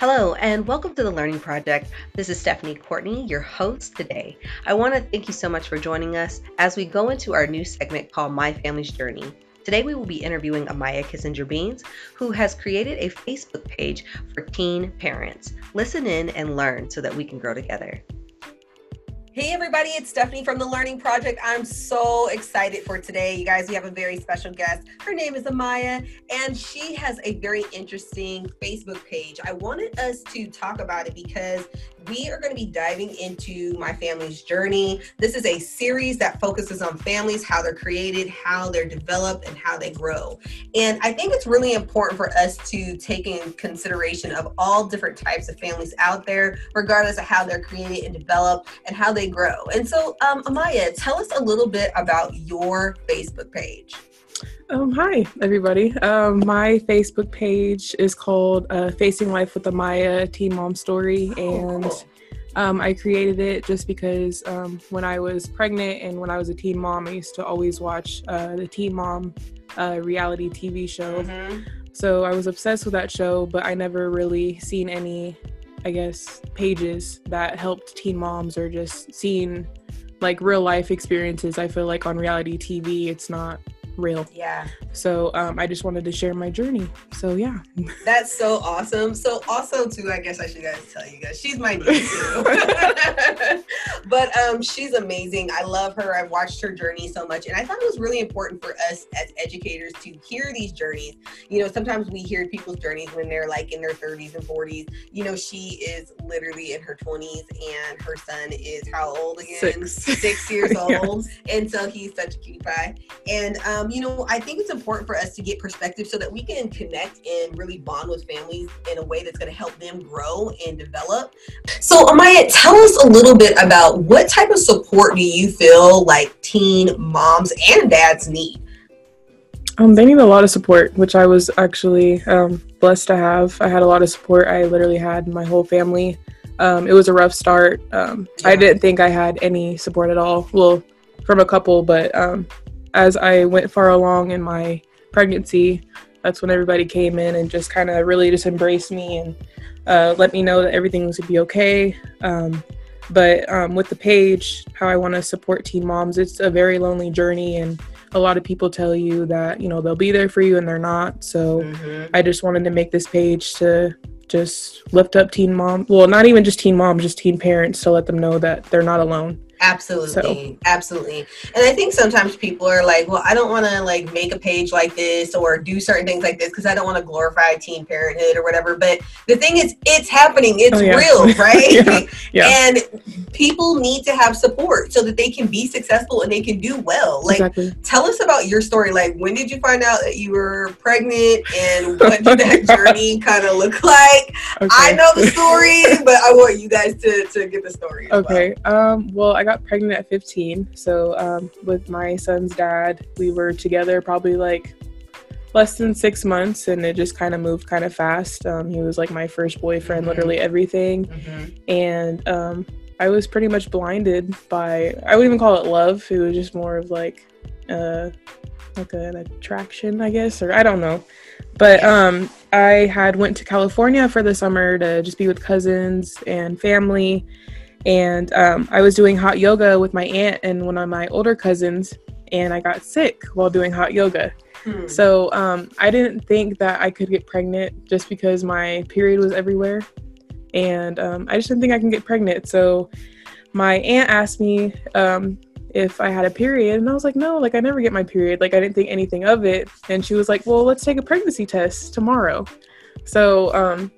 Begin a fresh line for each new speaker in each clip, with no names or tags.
Hello, and welcome to the Learning Project. This is Stephanie Courtney, your host today. I want to thank you so much for joining us as we go into our new segment called My Family's Journey. Today, we will be interviewing Amaya Kissinger Beans, who has created a Facebook page for teen parents. Listen in and learn so that we can grow together. Hey everybody, it's Stephanie from the Learning Project. I'm so excited for today. You guys, we have a very special guest. Her name is Amaya, and she has a very interesting Facebook page. I wanted us to talk about it because we are going to be diving into my family's journey. This is a series that focuses on families, how they're created, how they're developed, and how they grow. And I think it's really important for us to take in consideration of all different types of families out there, regardless of how they're created and developed and how they grow. And so, um, Amaya, tell us a little bit about your Facebook page.
Um, hi, everybody. Um, my Facebook page is called uh, Facing Life with Amaya Teen Mom Story. Oh, and um, I created it just because um, when I was pregnant and when I was a teen mom, I used to always watch uh, the Teen Mom uh, reality TV show. Mm-hmm. So I was obsessed with that show, but I never really seen any, I guess, pages that helped teen moms or just seen like real life experiences. I feel like on reality TV, it's not real.
Yeah.
So um, I just wanted to share my journey. So yeah.
That's so awesome. So also too, I guess I should guys tell you guys, she's my niece too. but um, she's amazing. I love her. I've watched her journey so much, and I thought it was really important for us as educators to hear these journeys. You know, sometimes we hear people's journeys when they're like in their 30s and 40s. You know, she is literally in her 20s, and her son is how old again?
Six,
Six years old, yeah. and so he's such a cutie pie. And um, you know, I think it's important for us to get perspective so that we can connect and really bond with families in a way that's going to help them grow and develop. So, Amaya, tell us a little bit about what type of support do you feel like teen moms and dads need?
Um, they need a lot of support, which I was actually um, blessed to have. I had a lot of support. I literally had my whole family. Um, it was a rough start. Um, yeah. I didn't think I had any support at all. Well, from a couple, but um, as I went far along in my pregnancy, that's when everybody came in and just kind of really just embraced me and uh, let me know that everything was going to be okay. Um, but um, with the page, how I want to support teen moms, it's a very lonely journey, and a lot of people tell you that you know they'll be there for you, and they're not. So mm-hmm. I just wanted to make this page to just lift up teen mom. Well, not even just teen moms, just teen parents to let them know that they're not alone.
Absolutely. So. Absolutely. And I think sometimes people are like, well, I don't want to like make a page like this or do certain things like this because I don't want to glorify teen parenthood or whatever. But the thing is, it's happening. It's oh, yeah. real, right? yeah. Yeah. And people need to have support so that they can be successful and they can do well. Like, exactly. tell us about your story. Like, when did you find out that you were pregnant and what did that journey kind of look like? Okay. I know the story, but I want you guys to, to get the story.
okay. Well. Um, well, I got got pregnant at 15. So um, with my son's dad, we were together probably like less than six months, and it just kind of moved kind of fast. Um, he was like my first boyfriend, mm-hmm. literally everything, mm-hmm. and um, I was pretty much blinded by I wouldn't even call it love. It was just more of like uh, like an attraction, I guess, or I don't know. But um, I had went to California for the summer to just be with cousins and family and um, I was doing hot yoga with my aunt and one of my older cousins, and I got sick while doing hot yoga. Hmm. So um, I didn't think that I could get pregnant just because my period was everywhere, and um, I just didn't think I can get pregnant. So my aunt asked me um, if I had a period, and I was like, no, like I never get my period. Like I didn't think anything of it, and she was like, well, let's take a pregnancy test tomorrow. So um,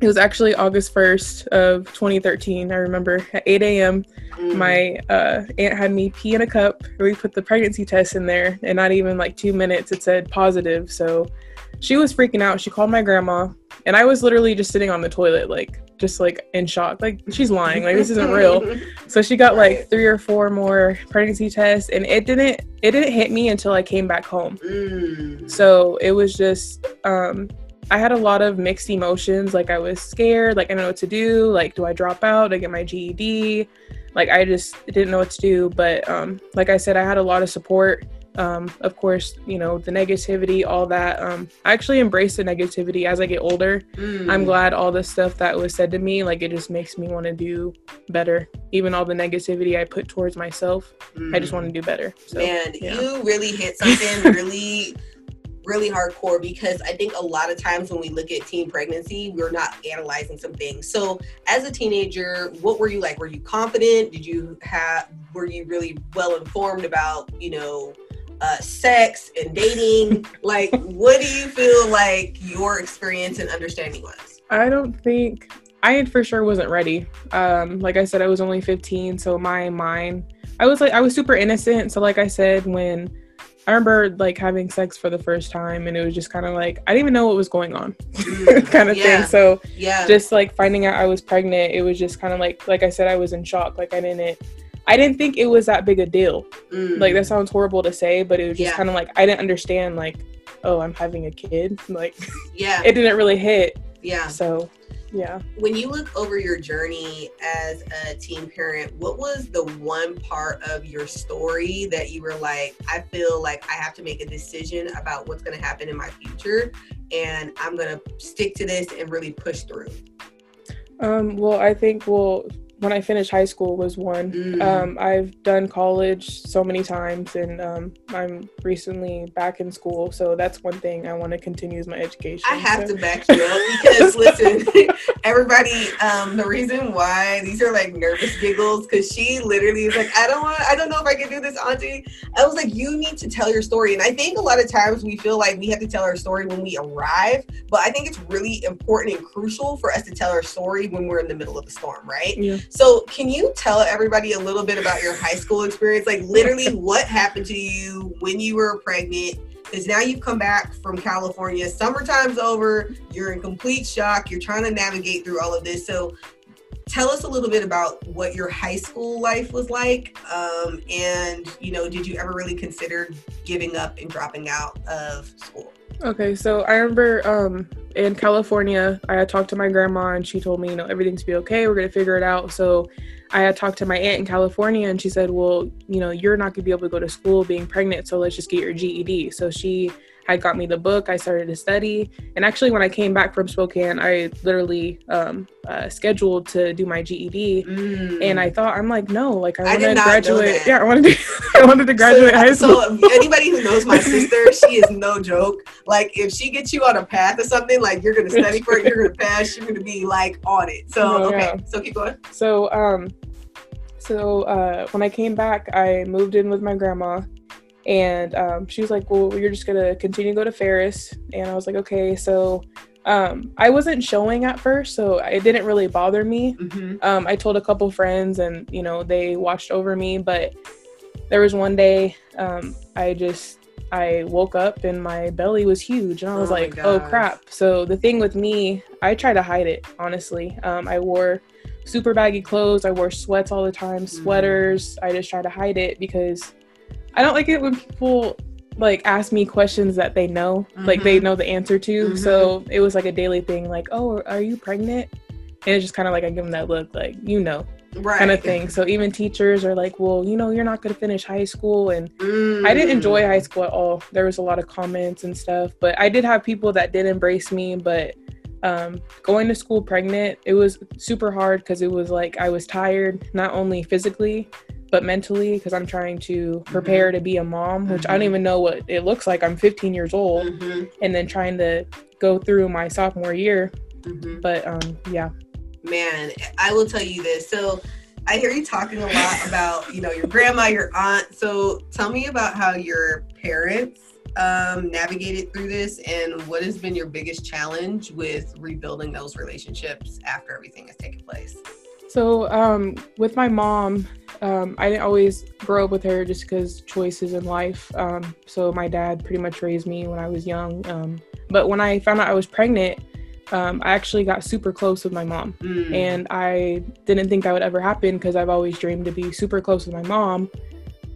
it was actually August 1st of 2013. I remember at 8 a.m. Mm. my uh, aunt had me pee in a cup. We put the pregnancy test in there, and not even like two minutes, it said positive. So she was freaking out. She called my grandma, and I was literally just sitting on the toilet, like just like in shock. Like she's lying. Like this isn't real. so she got like three or four more pregnancy tests, and it didn't it didn't hit me until I came back home. Mm. So it was just um I had a lot of mixed emotions. Like I was scared, like I don't know what to do. Like, do I drop out? I get my GED? Like I just didn't know what to do. But um, like I said, I had a lot of support Um, of course, you know, the negativity, all that. Um, I actually embrace the negativity as I get older. Mm. I'm glad all the stuff that was said to me, like it just makes me want to do better. Even all the negativity I put towards myself, mm. I just want to do better.
So, Man, yeah. you really hit something really really hardcore because I think a lot of times when we look at teen pregnancy, we're not analyzing some things. So, as a teenager, what were you like? Were you confident? Did you have, were you really well informed about, you know, uh, sex and dating? like, what do you feel like your experience and understanding was?
I don't think I for sure wasn't ready. Um, like I said, I was only 15, so my mind, I was like, I was super innocent. So, like I said, when I remember like having sex for the first time and it was just kind of like I didn't even know what was going on mm, kind of yeah. thing. So yeah. just like finding out I was pregnant, it was just kind of like like I said I was in shock. Like I didn't I didn't think it was that big a deal. Mm. Like that sounds horrible to say, but it was just yeah. kind of like I didn't understand like oh, I'm having a kid. Like yeah. it didn't really hit. Yeah. So yeah.
When you look over your journey as a teen parent, what was the one part of your story that you were like, I feel like I have to make a decision about what's going to happen in my future and I'm going to stick to this and really push through?
Um, well, I think, well, when I finished high school was one. Mm. Um, I've done college so many times, and um, I'm recently back in school, so that's one thing I want to continue is my education.
I have so. to back you up because listen, everybody, um, the reason why these are like nervous giggles because she literally is like, I don't want, I don't know if I can do this, Auntie. I was like, you need to tell your story, and I think a lot of times we feel like we have to tell our story when we arrive, but I think it's really important and crucial for us to tell our story when we're in the middle of the storm, right? Yeah. So, can you tell everybody a little bit about your high school experience? Like, literally, what happened to you when you were pregnant? Because now you've come back from California, summertime's over, you're in complete shock, you're trying to navigate through all of this. So, tell us a little bit about what your high school life was like um, and you know did you ever really consider giving up and dropping out of school
Okay, so I remember um, in California, I had talked to my grandma and she told me, you know, everything's be okay. We're gonna figure it out. So I had talked to my aunt in California and she said, well, you know, you're not gonna be able to go to school being pregnant, so let's just get your GED. So she had got me the book. I started to study, and actually, when I came back from Spokane, I literally um, uh, scheduled to do my GED, mm. and I thought I'm like, no, like I want to graduate. Yeah, I wanted to. I wanted to graduate so, high school.
So anybody who knows my sister, she is no joke. Like if she gets you on a path or something, like you're gonna study for it, you're gonna pass, you're gonna be like on it. So oh, okay, yeah. so keep going.
So um, so uh, when I came back, I moved in with my grandma and um, she was like, Well, you're just gonna continue to go to Ferris. And I was like, Okay. So um, I wasn't showing at first, so it didn't really bother me. Mm-hmm. Um, I told a couple friends, and you know, they watched over me. But there was one day um, I just I woke up and my belly was huge, and I was oh like, "Oh crap!" So the thing with me, I try to hide it. Honestly, um, I wore super baggy clothes. I wore sweats all the time, mm-hmm. sweaters. Mm-hmm. I just try to hide it because I don't like it when people like ask me questions that they know, mm-hmm. like they mm-hmm. know the answer to. Mm-hmm. So it was like a daily thing, like, "Oh, are you pregnant?" And it's just kind of like I give them that look, like you know, right. kind of thing. So even teachers are like, "Well, you know, you're not going to finish high school," and mm. I didn't enjoy high school at all. There was a lot of comments and stuff, but I did have people that did embrace me, but. Um, going to school pregnant, it was super hard because it was like I was tired, not only physically, but mentally because I'm trying to prepare mm-hmm. to be a mom, which mm-hmm. I don't mm-hmm. even know what it looks like. I'm 15 years old, mm-hmm. and then trying to go through my sophomore year. Mm-hmm. But um, yeah.
Man, I will tell you this. So I hear you talking a lot about you know your grandma, your aunt. So tell me about how your parents um, navigated through this, and what has been your biggest challenge with rebuilding those relationships after everything has taken place.
So, um, with my mom, um, I didn't always grow up with her just because choices in life. Um, so, my dad pretty much raised me when I was young. Um, but when I found out I was pregnant, um, I actually got super close with my mom. Mm. And I didn't think that would ever happen because I've always dreamed to be super close with my mom.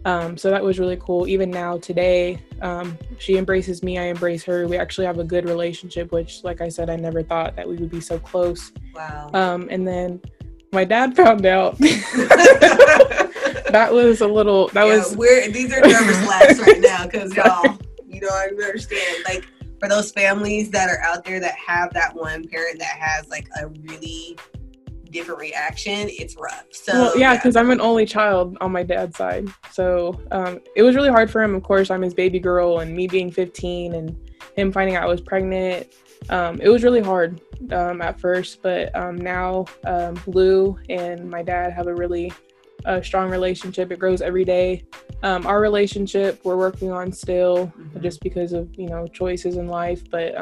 Um, so that was really cool. Even now, today, um, she embraces me. I embrace her. We actually have a good relationship, which, like I said, I never thought that we would be so close. Wow. Um, and then my dad found out. that was a little. That yeah, was.
We're these are nervous laughs right now because y'all, you know, I understand. Like for those families that are out there that have that one parent that has like a really different reaction, it's rough. So
well, yeah, because yeah. I'm an only child on my dad's side, so um, it was really hard for him. Of course, I'm his baby girl, and me being 15 and him finding out I was pregnant. Um, it was really hard um, at first, but um, now um, Lou and my dad have a really uh, strong relationship. It grows every day. Um, our relationship we're working on still, mm-hmm. just because of you know choices in life, but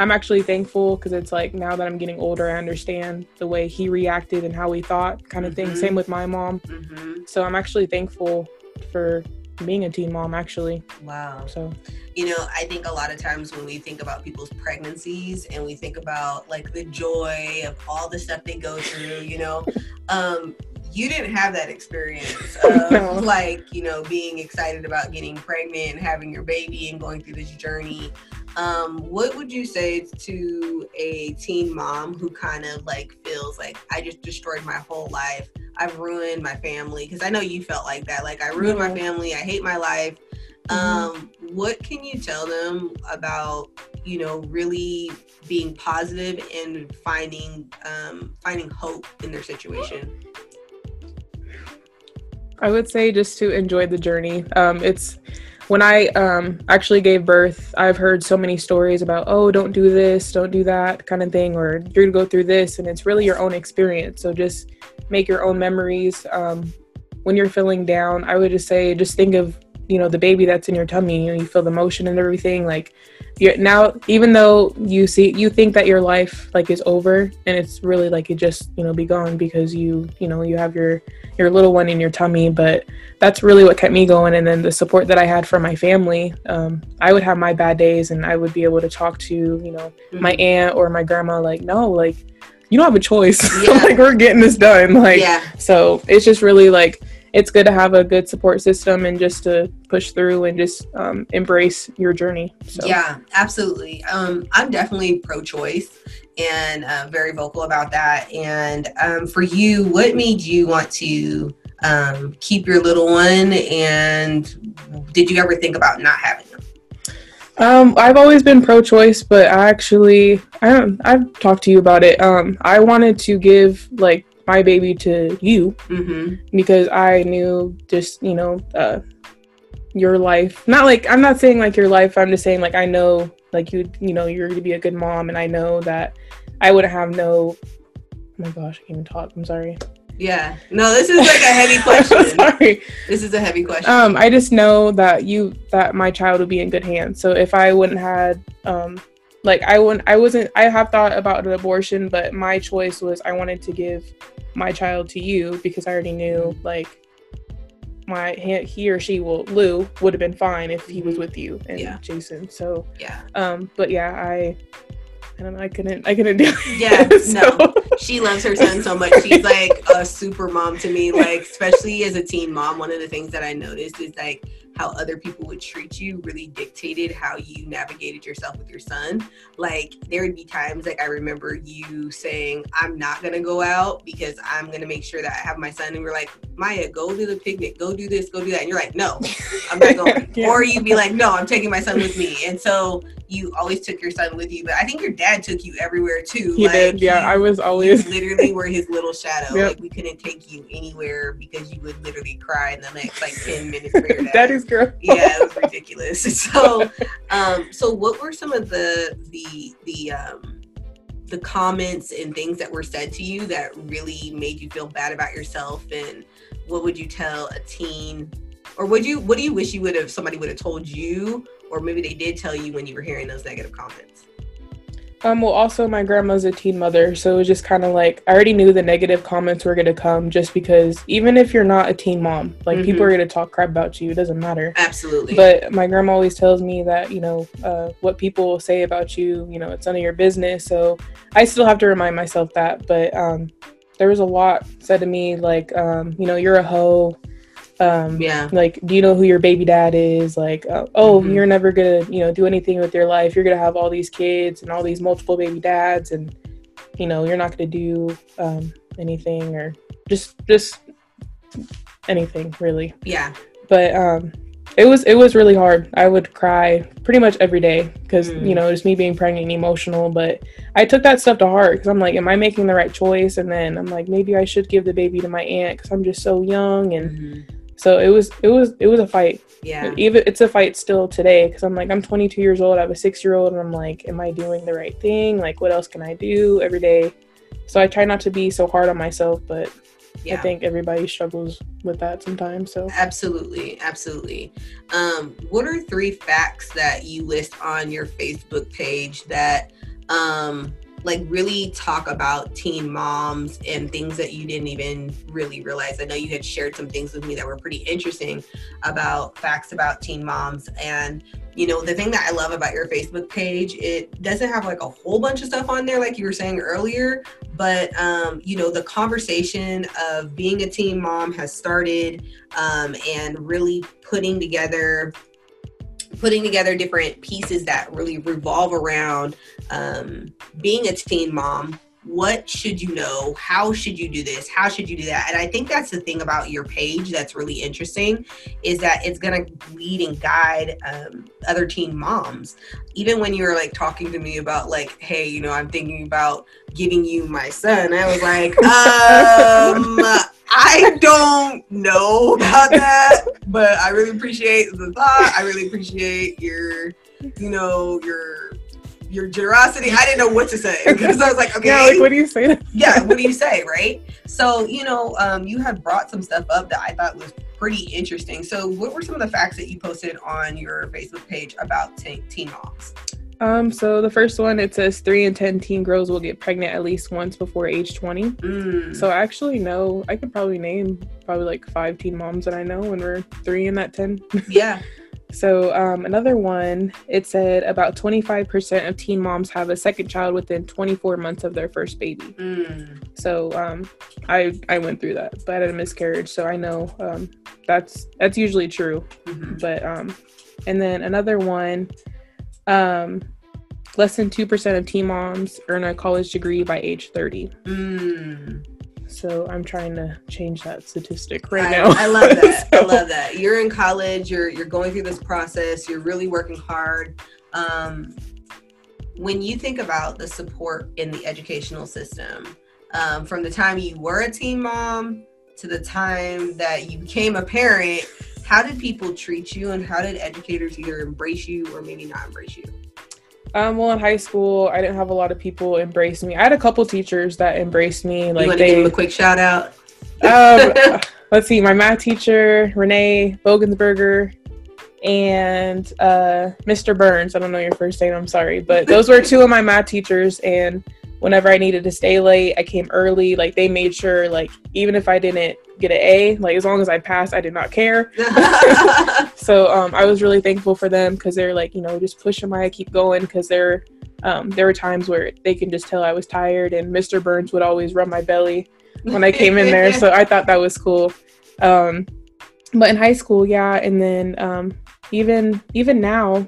I'm actually thankful because it's like now that I'm getting older, I understand the way he reacted and how he thought, kind of mm-hmm. thing. Same with my mom. Mm-hmm. So I'm actually thankful for being a teen mom, actually.
Wow. So, you know, I think a lot of times when we think about people's pregnancies and we think about like the joy of all the stuff they go through, you know, um, you didn't have that experience of no. like you know being excited about getting pregnant and having your baby and going through this journey um, what would you say to a teen mom who kind of like feels like I just destroyed my whole life? I've ruined my family because I know you felt like that. Like I ruined my family. I hate my life. Mm-hmm. Um, what can you tell them about you know really being positive and finding um, finding hope in their situation?
I would say just to enjoy the journey. Um, it's when I um, actually gave birth, I've heard so many stories about, oh, don't do this, don't do that kind of thing, or you're gonna go through this, and it's really your own experience. So just make your own memories. Um, when you're feeling down, I would just say, just think of, you know, the baby that's in your tummy. You know, you feel the motion and everything. Like, you're now, even though you see, you think that your life like is over, and it's really like it just, you know, be gone because you, you know, you have your your little one in your tummy, but that's really what kept me going. And then the support that I had from my family, um, I would have my bad days and I would be able to talk to, you know, mm-hmm. my aunt or my grandma, like, no, like, you don't have a choice. Yeah. like, we're getting this done. Like, yeah. so it's just really like, it's good to have a good support system and just to push through and just um, embrace your journey.
So. Yeah, absolutely. Um, I'm definitely pro choice and uh, very vocal about that. And um, for you, what made you want to um, keep your little one? And did you ever think about not having them?
Um, I've always been pro-choice, but I actually, I don't, I've talked to you about it. Um, I wanted to give like my baby to you mm-hmm. because I knew just you know uh, your life. Not like I'm not saying like your life. I'm just saying like I know like you you know you're gonna be a good mom, and I know that I would have no. Oh my gosh, I can't even talk. I'm sorry.
Yeah. No, this is like a heavy question. Sorry. This is a heavy question.
Um, I just know that you that my child would be in good hands. So if I wouldn't had um like I wouldn't I wasn't I have thought about an abortion, but my choice was I wanted to give my child to you because I already knew like my he or she will Lou would have been fine if he was mm-hmm. with you and yeah. Jason. So
yeah.
Um, but yeah, I I don't know. I couldn't. I couldn't do
it. Yeah, so. no. She loves her son so much. She's like a super mom to me. Like, especially as a teen mom, one of the things that I noticed is like how other people would treat you really dictated how you navigated yourself with your son. Like there would be times like I remember you saying, I'm not gonna go out because I'm gonna make sure that I have my son and we're like, Maya, go to the picnic, go do this, go do that. And you're like, No, I'm not going. yeah. Or you'd be like, No, I'm taking my son with me. And so you always took your son with you. But I think your dad took you everywhere too.
He like, did, yeah. I was always
literally were his little shadow. Yep. Like we couldn't take you anywhere because you would literally cry in the next like ten minutes for your dad.
that is girl.
yeah, it was ridiculous. So, um, so what were some of the the the um, the comments and things that were said to you that really made you feel bad about yourself? And what would you tell a teen, or would you? What do you wish you would have somebody would have told you, or maybe they did tell you when you were hearing those negative comments?
Um, well, also my grandma's a teen mother, so it was just kind of like I already knew the negative comments were gonna come, just because even if you're not a teen mom, like mm-hmm. people are gonna talk crap about you. It doesn't matter.
Absolutely.
But my grandma always tells me that you know uh, what people will say about you, you know, it's none of your business. So I still have to remind myself that. But um, there was a lot said to me, like um, you know, you're a hoe um, yeah. Like, do you know who your baby dad is? Like, uh, oh, mm-hmm. you're never gonna, you know, do anything with your life. You're gonna have all these kids and all these multiple baby dads, and you know, you're not gonna do um, anything or just, just anything really.
Yeah.
But um, it was it was really hard. I would cry pretty much every day because
Mm.
you know just me being pregnant and emotional. But I took that stuff to heart because I'm like, am I making the right choice? And then I'm like, maybe I should give the baby to my aunt because I'm just so young. And
Mhm.
So it was it was it was a fight.
Yeah.
Even it's a fight still today because I'm like I'm 22 years old. I have a six year old, and I'm like, am I doing the right thing? Like, what else can I do every day? So I try not to be so hard on myself, but
Yeah.
I think everybody struggles with that sometimes. So
Absolutely, absolutely. Um, what are three facts that you list on your Facebook page that um like really talk about teen moms and things that you didn't even really realize? I know you had shared some things with me that were pretty interesting about facts about teen moms and you know the thing that I love about your Facebook page, it doesn't have like a whole bunch of stuff on there like you were saying earlier, but um, you know the conversation of being a teen mom has started um, and really putting together putting together different pieces that really revolve around um, being a teen mom what should you know? How should you do this? How should you do that? And i think that's the thing about your page that's really interesting is that it's going to lead and guide um, other teen moms. Even when you were like talking to me about like hey you know i'm thinking about giving you my son i was like um I don't know about that, but I really appreciate the thought. I really appreciate your, you know, your your generosity. I didn't know what to say because I was like, okay,
yeah, like what do you say?
yeah, what do you say, right? So, you know, um, you had brought some stuff up that I thought was pretty interesting. So, what were some of the facts that you posted on your Facebook page about teen, teen moms?
Um, so the first one it says three in ten teen girls will get pregnant at least once before age twenty.
Mm.
So I actually know I could probably name probably like five teen moms that I know, and we're three in that ten.
yeah,
So um, another one, it said about 25% of teen moms have a second child within 24 months of their first baby.
mm.
So um, I I went through that, but I had a miscarriage, so I know um, that's that's usually true.
Mhm.
But um, and then another one, um, less than two percent of teen moms earn a college degree by age 30.
Mm.
So I'm trying to change that statistic right
I,
now.
I love that. I love that. You're in college. You're you're going through this process. You're really working hard. Um, when you think about the support in the educational system, um, from the time you were a teen mom to the time that you became a parent, how did people treat you, and how did educators either embrace you or maybe not embrace you?
Um, well, in high school, I didn't have a lot of people embrace me. I had a couple teachers that embraced me.
you
Like
want to give
they,
them a quick shout out?
um, let's see, my math teacher, Renee Bogensberger, and uh, Mr. Burns. I don't know your first name, I'm sorry. But those were two of my math teachers. And whenever I needed to stay late, I came early. Like, they made sure, like, even if I didn't get an A, like, as long as I passed, I did not care. So um, I was really thankful for them because they're like, you know, just pushing my keep going because there, um, there were times where they can just tell I was tired, and Mr. Burns would always rub my belly when I came in there. So I thought that was cool. Um, but in high school, yeah, and then um, even even now,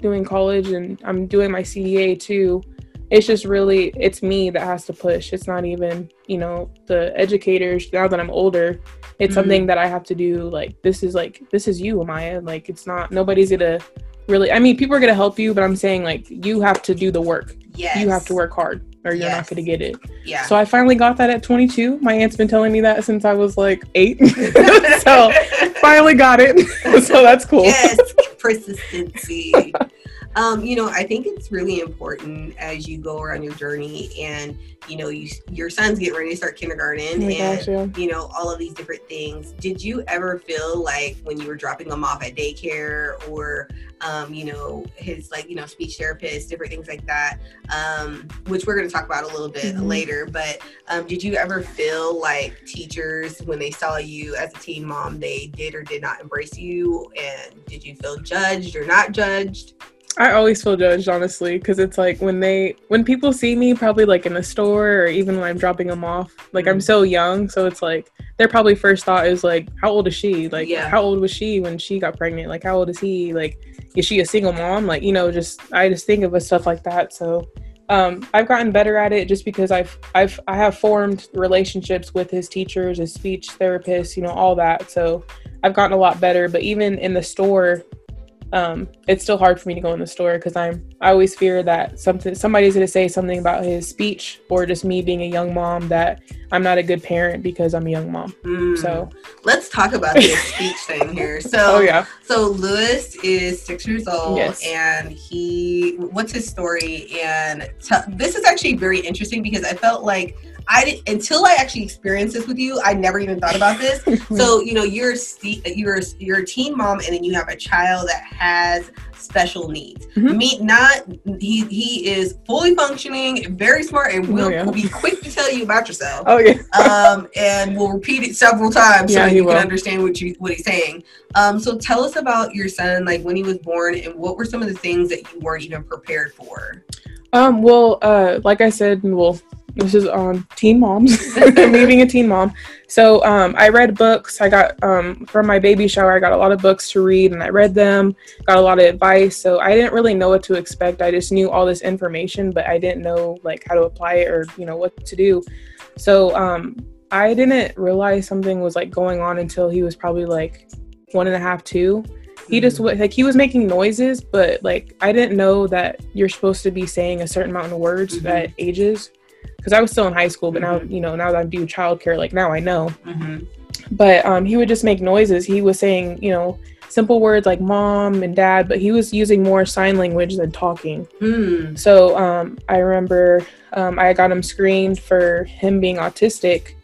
doing college and I'm doing my CDA too. It's just really it's me that has to push. It's not even you know the educators. Now that I'm older, it's
Mhm.
something that I have to do. Like this is like this is you, Amaya. Like it's not nobody's gonna really. I mean, people are gonna help you, but I'm saying like you have to do the work.
yes.
You have to work hard, or you're
Yes.
not gonna get it.
Yeah.
So I finally got that at 22. My aunt's been telling me that since I was like eight. so finally got it. so that's cool.
yes, persistency. Um, you know, I think it's really important as you go around your journey and you know, you your sons get ready to start kindergarten
Oh
and
gosh, yeah.
you know, all of these different things. Did you ever feel like when you were dropping them off at daycare or um, you know, his like, you know, speech therapist, different things like that, um, which we're gonna talk about a little bit
Mhm.
later, but um, did you ever feel like teachers when they saw you as a teen mom, they did or did not embrace you? And did you feel judged or not judged?
I always feel judged, honestly, because it's like when they, when people see me, probably like in the store or even when I'm dropping them off, like I'm
Mhm.
so young, so it's like their probably first thought is like, how old is she? Like,
Yeah.
how old was she when she got pregnant? Like, how old is he? Like, is she a single mom? Like, you know, just I just think of stuff like that. So um, I've gotten better at it just because I've I've I have formed relationships with his teachers, his speech therapists, you know, all that. So I've gotten a lot better. But even in the store, um, it's still hard for me to go in the store because I'm I always fear that something somebody's going to say something about his speech or just me being a young mom that I'm not a good parent because I'm a young mom. Mm. So
let's talk about this speech thing here. So
oh, yeah.
So Lewis is six years old yes. and he what's his story and t- this is actually very interesting because I felt like I did, until I actually experienced this with you, I never even thought about this. so you know, you're you're you're a teen mom, and then you have a child that has special needs. Mm-hmm. Me, not he he is fully functioning, very smart, and will, oh, yeah. will be quick to tell you about yourself.
Oh yeah.
um, and will repeat it several times yeah, so you will. can understand what you what he's saying. Um, so tell us about your son, like when he was born, and what were some of the things that you weren't even prepared for.
Um, well, uh, like I said, well, this is on teen moms. me being a teen mom. So um, I read books. I got um, from my baby shower. I got a lot of books to read, and I read them. Got a lot of advice. So I didn't really know what to expect. I just knew all this information, but I didn't know like how to apply it or you know what to do. So um, I didn't realize something was like going on until he was probably like one and a half, two he just mm-hmm. like he was making noises but like i didn't know that you're supposed to be saying a certain amount of words mm-hmm. at ages because I was still in high school, but mm-hmm. now you know now that I'm doing childcare, like now I know. Mm-hmm. But um, he would just make noises. He was saying, you know, simple words like mom and dad, but he was using more sign language than talking. Mm. So um, I remember um, I got him screened for him being autistic.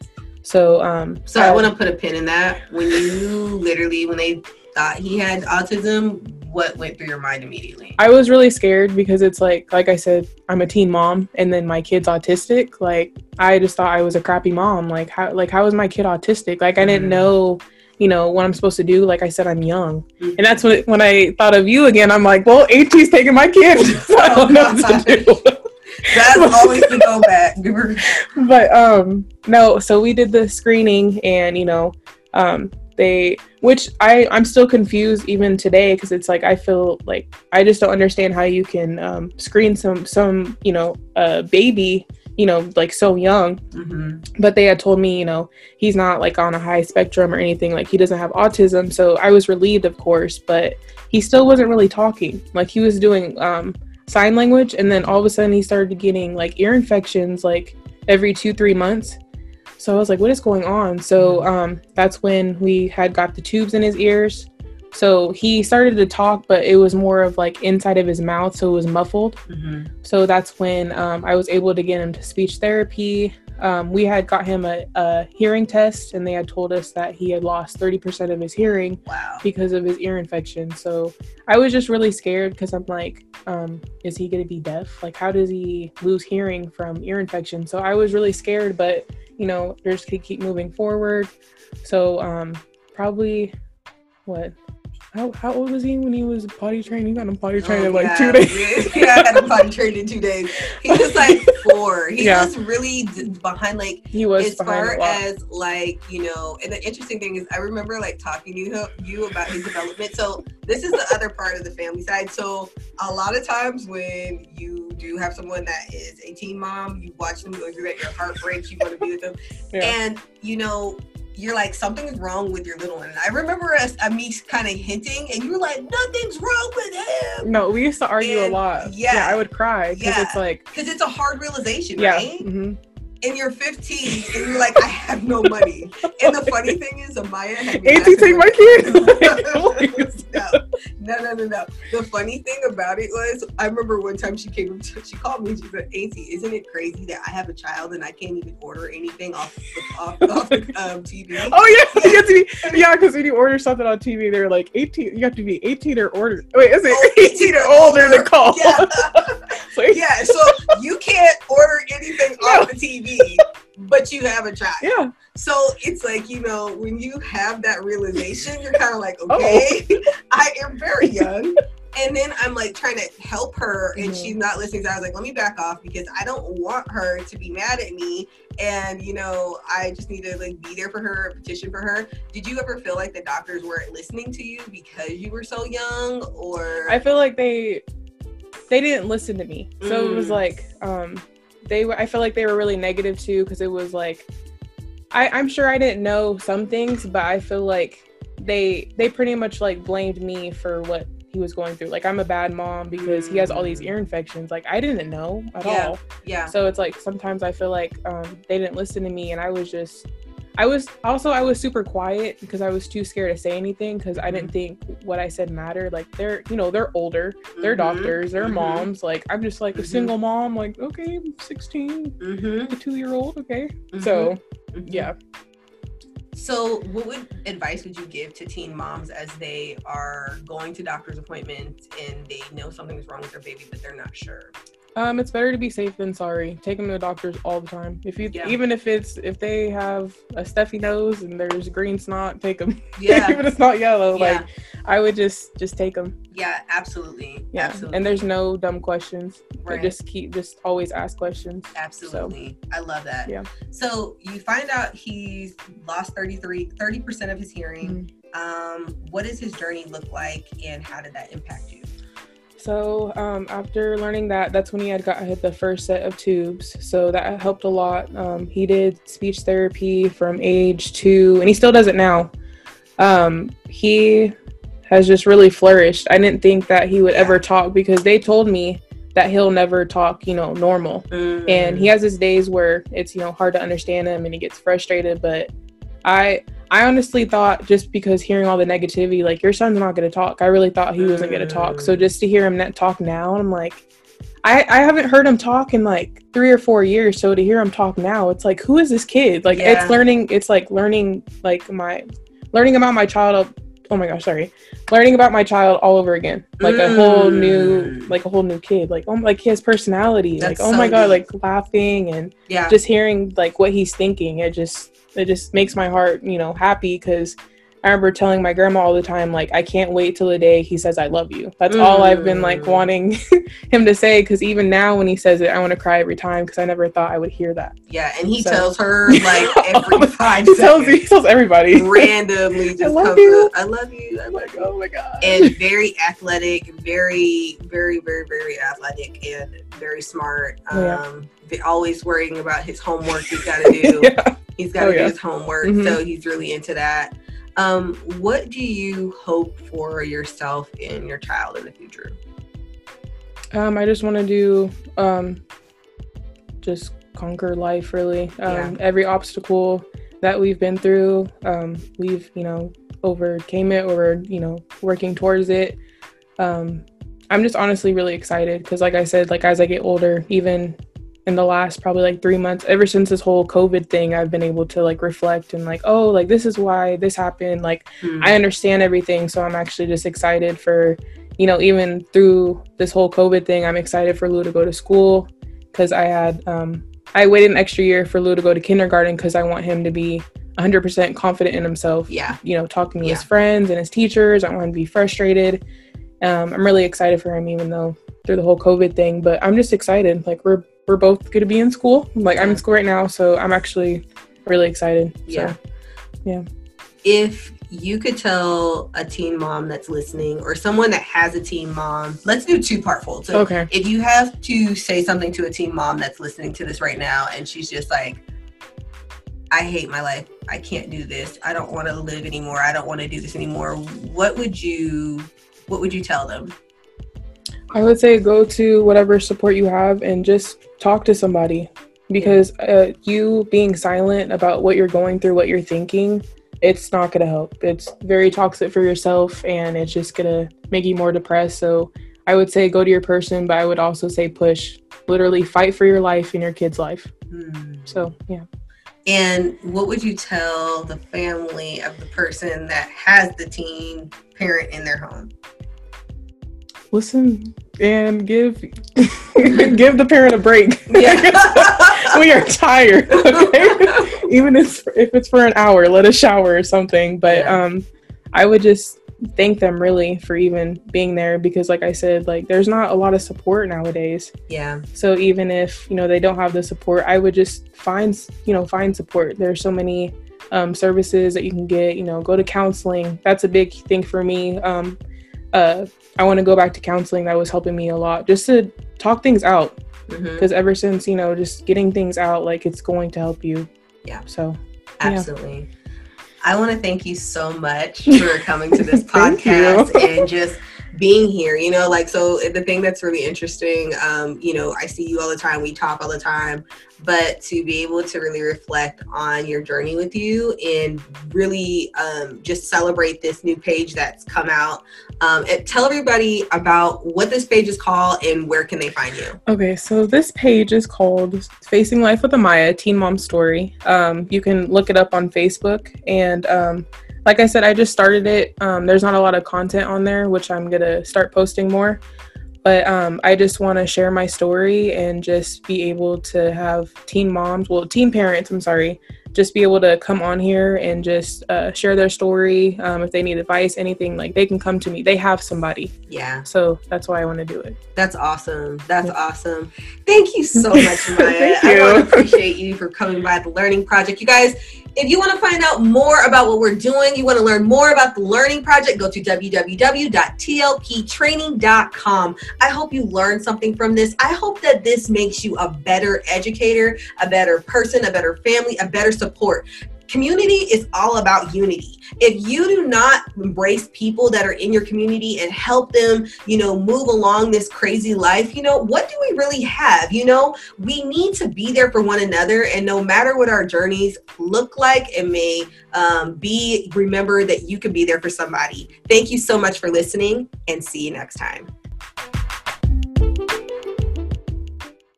So um,
so I, I want to put a pin in that. When you literally when they thought he had autism, what went through your mind immediately?
I was really scared because it's like, like I said, I'm a teen mom, and then my kid's autistic. Like, I just thought I was a crappy mom. Like, how, like how is my kid autistic? Like, I didn't mm. know, you know, what I'm supposed to do. Like I said, I'm young, mm-hmm. and that's when when I thought of you again. I'm like, well, AT's taking my kid, so I don't know what to do.
That's always the go back.
but um, no. So we did the screening, and you know, um, they which i i'm still confused even today because it's like i feel like i just don't understand how you can um, screen some some you know a baby you know like so young. Mm-hmm. but they had told me you know he's not like on a high spectrum or anything like he doesn't have autism. So i was relieved of course but he still wasn't really talking. Like he was doing um, sign language and then all of a sudden he started getting like ear infections like every two three months so I was like, what is going on? So um, that's when we had got the tubes in his ears. So he started to talk, but it was more of like inside of his mouth, so it was muffled. Mm-hmm. So that's when um, I was able to get him to speech therapy. Um, we had got him a, a, hearing test, and they had told us that he had lost 30% of his hearing
wow.
because of his ear infection. So I was just really scared because I'm like, um, is he going to be deaf? Like, how does he lose hearing from ear infection? So I was really scared, but you know, just keep moving forward. So um, probably what how, how old was he when he was potty trained? He got him potty trained oh, in like yeah. two days.
yeah, I got him potty trained in two days. He was like four. He yeah. was really behind, like
he was
as far as like you know. And the interesting thing is, I remember like talking to you, you about his development. So this is the other part of the family side. So a lot of times when you do have someone that is a teen mom, you watch them go through that, your heart breaks. You want to be with them, yeah. and you know you're like something's wrong with your little one. And I remember us, uh, me kind of hinting, and you were like, nothing's wrong with him.
No, we used to argue and, a lot. Yeah, yeah, I would cry because yeah. it's like
because it's a hard realization, yeah. right? Mm-hmm and you're 15 and you're like, I have no money. And the funny thing is, Amaya had me.
Auntie, take my kid.
no, no, no, no. The funny thing about it was, I remember one time she came, to, she called me. She said, Auntie, isn't it crazy that I have a child and I can't even order anything off off, off the um, TV?
Oh yeah, you have to be, yeah, because when you order something on TV, they're like 18. You have to be 18 or older. Wait, is it oh, 18 or older to call?
Yeah. yeah. So you can't order anything no. off the TV but you have a child.
Yeah.
So it's like, you know, when you have that realization, you're kind of like, oh. okay, oh. I am very young. and then I'm like trying to help her and mm-hmm. she's not listening. So I was like, let me back off because I don't want her to be mad at me. And, you know, I just need to like be there for her, petition for her. Did you ever feel like the doctors weren't listening to you because you were so young or?
I feel like they they didn't listen to me. So it was
Mm.
like um they were I feel like they were really negative too because it was like I, I'm sure I didn't know some things, but I feel like they they pretty much like blamed me for what he was going through. Like I'm a bad mom because he has all these
Mm.
ear infections. Like I didn't know at
Yeah.
all.
Yeah.
So it's like sometimes I feel like um, they didn't listen to me, and I was just, I was also I was super quiet because I was too scared to say anything because I didn't think what I said mattered. Like they're, you know, they're older, they're
Mhm.
doctors, they're
Mhm.
moms. Like I'm just like a
Mhm.
single mom. Like okay, I'm 16,
Mm-hmm.
a two year old. Okay, so yeah.
So, what would advice would you give to teen moms as they are going to doctor's appointments and they know something's wrong with their baby, but they're not sure?
Um, it's better to be safe than sorry. Take them to the doctors all the time. If you,
Yeah.
even if it's if they have a stuffy nose and there's green snot, take them.
Yeah.
even if it's not yellow,
Yeah.
like I would just just take them.
Yeah, absolutely.
Yeah,
absolutely.
and there's no dumb questions.
Right.
Just keep, just always ask questions.
Absolutely. I love that.
Yeah.
So you find out he's lost 33, 30% of his hearing.
Mm-hmm.
Um, what does his journey look like and how did that impact you?
So um, after learning that, that's when he had got hit the first set of tubes. So that helped a lot. Um, he did speech therapy from age two, and he still does it now. Um, he has just really flourished. I didn't think that he would ever talk because they told me that he'll never talk, you know, normal. and he has his days where it's you know hard to understand him and he gets frustrated but i i honestly thought just because hearing all the negativity like your son's not going to talk i really thought he wasn't going to talk so
Mm.
just to hear him talk now i'm like I, I haven't heard him talk in like three or four years so to hear him talk now it's like who is this kid like
Yeah.
it's learning it's like learning like my learning about my child oh my gosh sorry learning about my child all over again like a whole new
Mm.
like a whole new kid like oh like his personality
That's
like oh
so
my god
deep.
like laughing and
yeah.
just hearing like what he's thinking it just it just makes my heart you know happy because i remember telling my grandma all the time like i can't wait till the day he says i love you that's all i've been like
Mm.
wanting him to say because even now when he says it i want to cry every time because i never thought i would hear that
yeah. And he
So-
tells her like every five
he tells he tells everybody
randomly just
love
comes
you.
up, I love you. I
I'm
love
like
you.
oh my god
And very athletic, very, very, very, very athletic and very smart. Um,
Oh, yeah.
ve- always worrying about his homework he's got to do.
yeah.
He's got to
Oh,
do
yeah.
his homework.
Mhm.
So he's really into that. Um, what do you hope for yourself and your child in the future?
Um, I just want to do um, just conquer life. Really, um,
Yeah.
every obstacle that we've been through, um, we've you know overcame it, or you know working towards it. Um, I'm just honestly really excited because, like I said, like as I get older, even in the last probably like three months, ever since this whole COVID thing, I've been able to like reflect and like, oh, like this is why this happened. Like I understand everything, so I'm actually just excited for, you know, even through this whole COVID thing, I'm excited for Lou to go to school because I had, um, I waited an extra year for Lou to go to kindergarten because I want him to be 100% confident in himself.
yeah.
You know, talking to his
Yeah.
friends and his teachers. I want him to be frustrated. Um, I'm really excited for him, even though through the whole COVID thing. But I'm just excited. Like we're we're both going to be in school. Like I'm in school right now, so I'm actually really excited. So,
Yeah. If you could tell a teen mom that's listening or someone that has a teen mom, let's do two part fold. So
okay.
if you have to say something to a teen mom that's listening to this right now and she's just like i hate my life i can't do this i don't want to live anymore i don't want to do this anymore what would you what would you tell them
I would say go to whatever support you have and just talk to somebody because uh, you being silent about what you're going through, what you're thinking, it's not going to help. It's very toxic for yourself and it's just going to make you more depressed. So I would say go to your person, but I would also say push, literally fight for your life and your kid's life.
Hmm.
So, yeah.
and what would you tell the family of the person that has the teen parent in their home
Listen and give give the parent a break.
yeah
we are tired. Okay? Even if if it's for an hour, let us shower or something. But
Yeah.
um, I would just thank them really for even being there because, like I said, like there's not a lot of support nowadays.
yeah
So even if you know they don't have the support, I would just find you know find support. There's so many um, services that you can get. You know, go to counseling. That's a big thing for me. Um, uh, I want to go back to counseling. That was helping me a lot, just to talk things out. Because mm-hmm. ever since you know, just getting things out, like it's going to help you.
Yeah.
So.
Absolutely. Yeah. I want to thank you so much for coming to this podcast and just being here you know like so the thing that's really interesting um you know i see you all the time we talk all the time but to be able to really reflect on your journey with you and really um, just celebrate this new page that's come out um, and tell everybody about what this page is called and where can they find you.
Okay so this page is called facing life with amaya teen mom story. Um, you can look it up on facebook and um, like I said, I just started it. Um, there's not a lot of content on there, which I'm gonna start posting more. But um, I just want to share my story and just be able to have teen moms, well, teen parents, I'm sorry, just be able to come on here and just uh, share their story. Um, if they need advice, anything, like they can come to me. They have somebody.
Yeah.
So that's why I want to do it.
That's awesome. That's yeah. awesome. Thank you so much, Maya. I appreciate you for coming by the Learning Project. You guys, if you want to find out more about what we're doing, you want to learn more about the Learning Project, go to www.tlptraining.com. I hope you learned something from this. I hope that this makes you a better educator, a better person, a better family, a better support. Community is all about unity. If you do not embrace people that are in your community and help them you know move along this crazy life you know what do we really have? You know we need to be there for one another and no matter what our journeys look like it may um, be remember that you can be there for somebody. Thank you so much for listening and see you next time